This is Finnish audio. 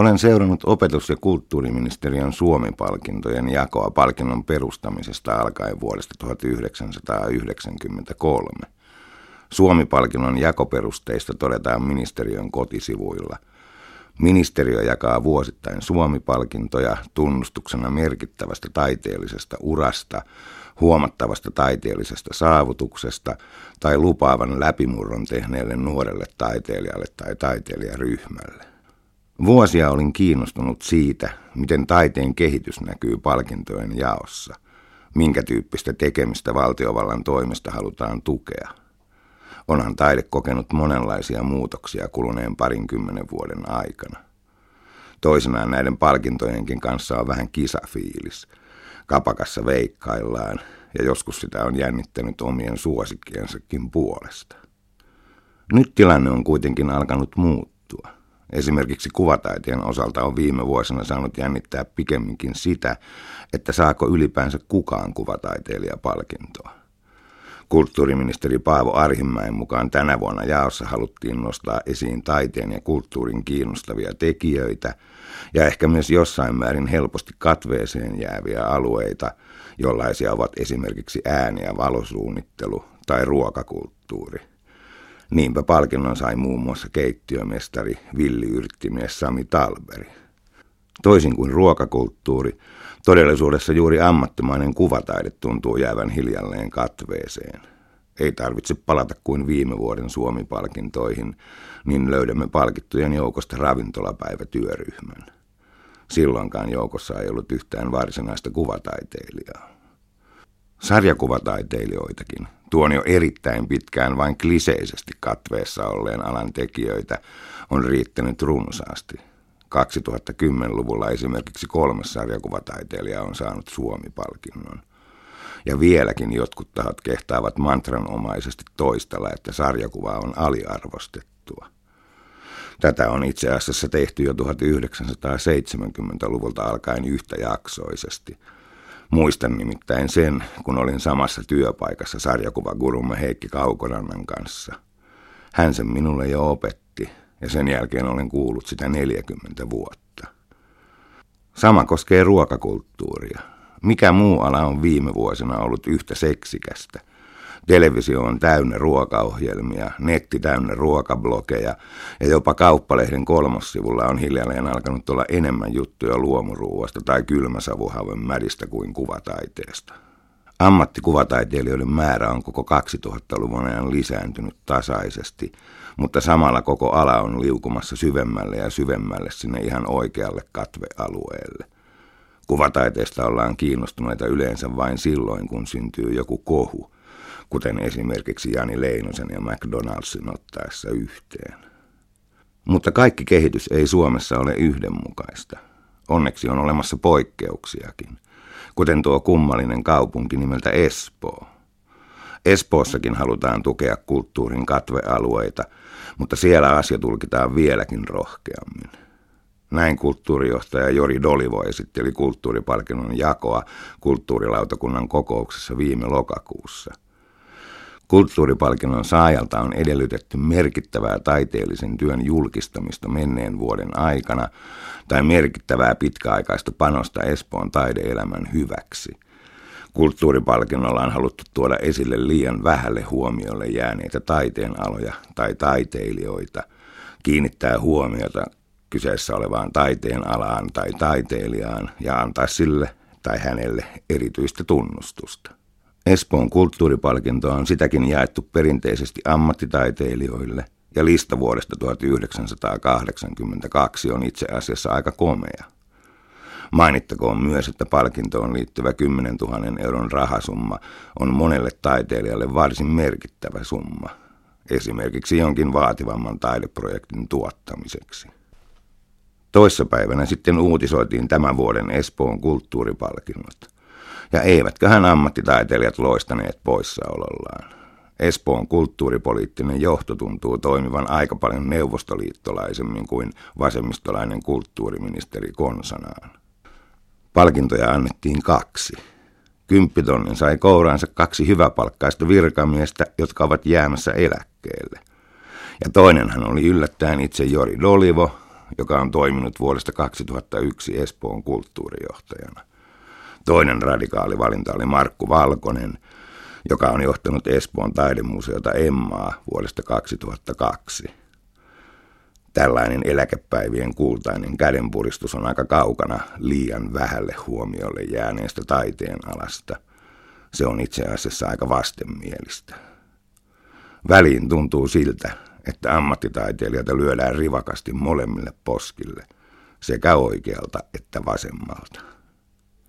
Olen seurannut opetus- ja kulttuuriministeriön Suomi-palkintojen jakoa palkinnon perustamisesta alkaen vuodesta 1993. Suomi-palkinnon jakoperusteista todetaan ministeriön kotisivuilla. Ministeriö jakaa vuosittain Suomi-palkintoja tunnustuksena merkittävästä taiteellisesta urasta, huomattavasta taiteellisesta saavutuksesta tai lupaavan läpimurron tehneelle nuorelle taiteilijalle tai taiteilijaryhmälle. Vuosia olin kiinnostunut siitä, miten taiteen kehitys näkyy palkintojen jaossa, minkä tyyppistä tekemistä valtiovallan toimesta halutaan tukea. Onhan taide kokenut monenlaisia muutoksia kuluneen parinkymmenen vuoden aikana. Toisenaan näiden palkintojenkin kanssa on vähän kisafiilis. Kapakassa veikkaillaan ja joskus sitä on jännittänyt omien suosikkiensakin puolesta. Nyt tilanne on kuitenkin alkanut muuttua. Esimerkiksi kuvataiteen osalta on viime vuosina saanut jännittää pikemminkin sitä, että saako ylipäänsä kukaan kuvataiteilijapalkintoa. Kulttuuriministeri Paavo Arhimäen mukaan tänä vuonna jaossa haluttiin nostaa esiin taiteen ja kulttuurin kiinnostavia tekijöitä ja ehkä myös jossain määrin helposti katveeseen jääviä alueita, jollaisia ovat esimerkiksi ääni- ja valosuunnittelu tai ruokakulttuuri. Niinpä palkinnon sai muun muassa keittiömestari Villi Yrttimies Sami Talberi. Toisin kuin ruokakulttuuri, todellisuudessa juuri ammattimainen kuvataide tuntuu jäävän hiljalleen katveeseen. Ei tarvitse palata kuin viime vuoden Suomi-palkintoihin, niin löydämme palkittujen joukosta ravintolapäivätyöryhmän. Silloinkaan joukossa ei ollut yhtään varsinaista kuvataiteilijaa. Sarjakuvataiteilijoitakin, tuon jo erittäin pitkään vain kliseisesti katveessa olleen alan tekijöitä, on riittänyt runsaasti. 2010-luvulla esimerkiksi kolme sarjakuvataiteilijaa on saanut Suomi-palkinnon. Ja vieläkin jotkut tahot kehtaavat mantranomaisesti toistella, että sarjakuva on aliarvostettua. Tätä on itse asiassa tehty jo 1970-luvulta alkaen yhtäjaksoisesti – Muistan nimittäin sen, kun olin samassa työpaikassa sarjakuvagurumme Heikki Kaukorannan kanssa. Hän sen minulle jo opetti, ja sen jälkeen olen kuullut sitä 40 vuotta. Sama koskee ruokakulttuuria. Mikä muu ala on viime vuosina ollut yhtä seksikästä? Televisio on täynnä ruokaohjelmia, netti täynnä ruokablogeja ja jopa kauppalehden kolmossivulla on hiljalleen alkanut olla enemmän juttuja luomuruuasta tai kylmäsavuhaven märistä kuin kuvataiteesta. Ammattikuvataiteilijoiden määrä on koko 2000-luvun ajan lisääntynyt tasaisesti, mutta samalla koko ala on liukumassa syvemmälle ja syvemmälle sinne ihan oikealle katvealueelle. Kuvataiteesta ollaan kiinnostuneita yleensä vain silloin, kun syntyy joku kohu – kuten esimerkiksi Jani Leinosen ja McDonaldsin ottaessa yhteen. Mutta kaikki kehitys ei Suomessa ole yhdenmukaista. Onneksi on olemassa poikkeuksiakin, kuten tuo kummallinen kaupunki nimeltä Espoo. Espoossakin halutaan tukea kulttuurin katvealueita, mutta siellä asia tulkitaan vieläkin rohkeammin. Näin kulttuurijohtaja Jori Dolivo esitteli kulttuuripalkinnon jakoa kulttuurilautakunnan kokouksessa viime lokakuussa – Kulttuuripalkinnon saajalta on edellytetty merkittävää taiteellisen työn julkistamista menneen vuoden aikana tai merkittävää pitkäaikaista panosta Espoon taideelämän hyväksi. Kulttuuripalkinnolla on haluttu tuoda esille liian vähälle huomiolle jääneitä taiteenaloja tai taiteilijoita, kiinnittää huomiota kyseessä olevaan taiteen alaan tai taiteilijaan ja antaa sille tai hänelle erityistä tunnustusta. Espoon kulttuuripalkinto on sitäkin jaettu perinteisesti ammattitaiteilijoille, ja lista vuodesta 1982 on itse asiassa aika komea. Mainittakoon myös, että palkintoon liittyvä 10 000 euron rahasumma on monelle taiteilijalle varsin merkittävä summa, esimerkiksi jonkin vaativamman taideprojektin tuottamiseksi. Toissapäivänä sitten uutisoitiin tämän vuoden Espoon kulttuuripalkinnot – ja eivätköhän ammattitaiteilijat loistaneet poissaolollaan. Espoon kulttuuripoliittinen johto tuntuu toimivan aika paljon neuvostoliittolaisemmin kuin vasemmistolainen kulttuuriministeri konsanaan. Palkintoja annettiin kaksi. Kymppitonnin sai kouraansa kaksi hyväpalkkaista virkamiestä, jotka ovat jäämässä eläkkeelle. Ja toinenhan oli yllättäen itse Jori Dolivo, joka on toiminut vuodesta 2001 Espoon kulttuurijohtajana. Toinen radikaali valinta oli Markku Valkonen, joka on johtanut Espoon taidemuseota Emmaa vuodesta 2002. Tällainen eläkepäivien kultainen kädenpuristus on aika kaukana liian vähälle huomiolle jääneestä taiteen alasta. Se on itse asiassa aika vastenmielistä. Väliin tuntuu siltä, että ammattitaiteilijoita lyödään rivakasti molemmille poskille, sekä oikealta että vasemmalta.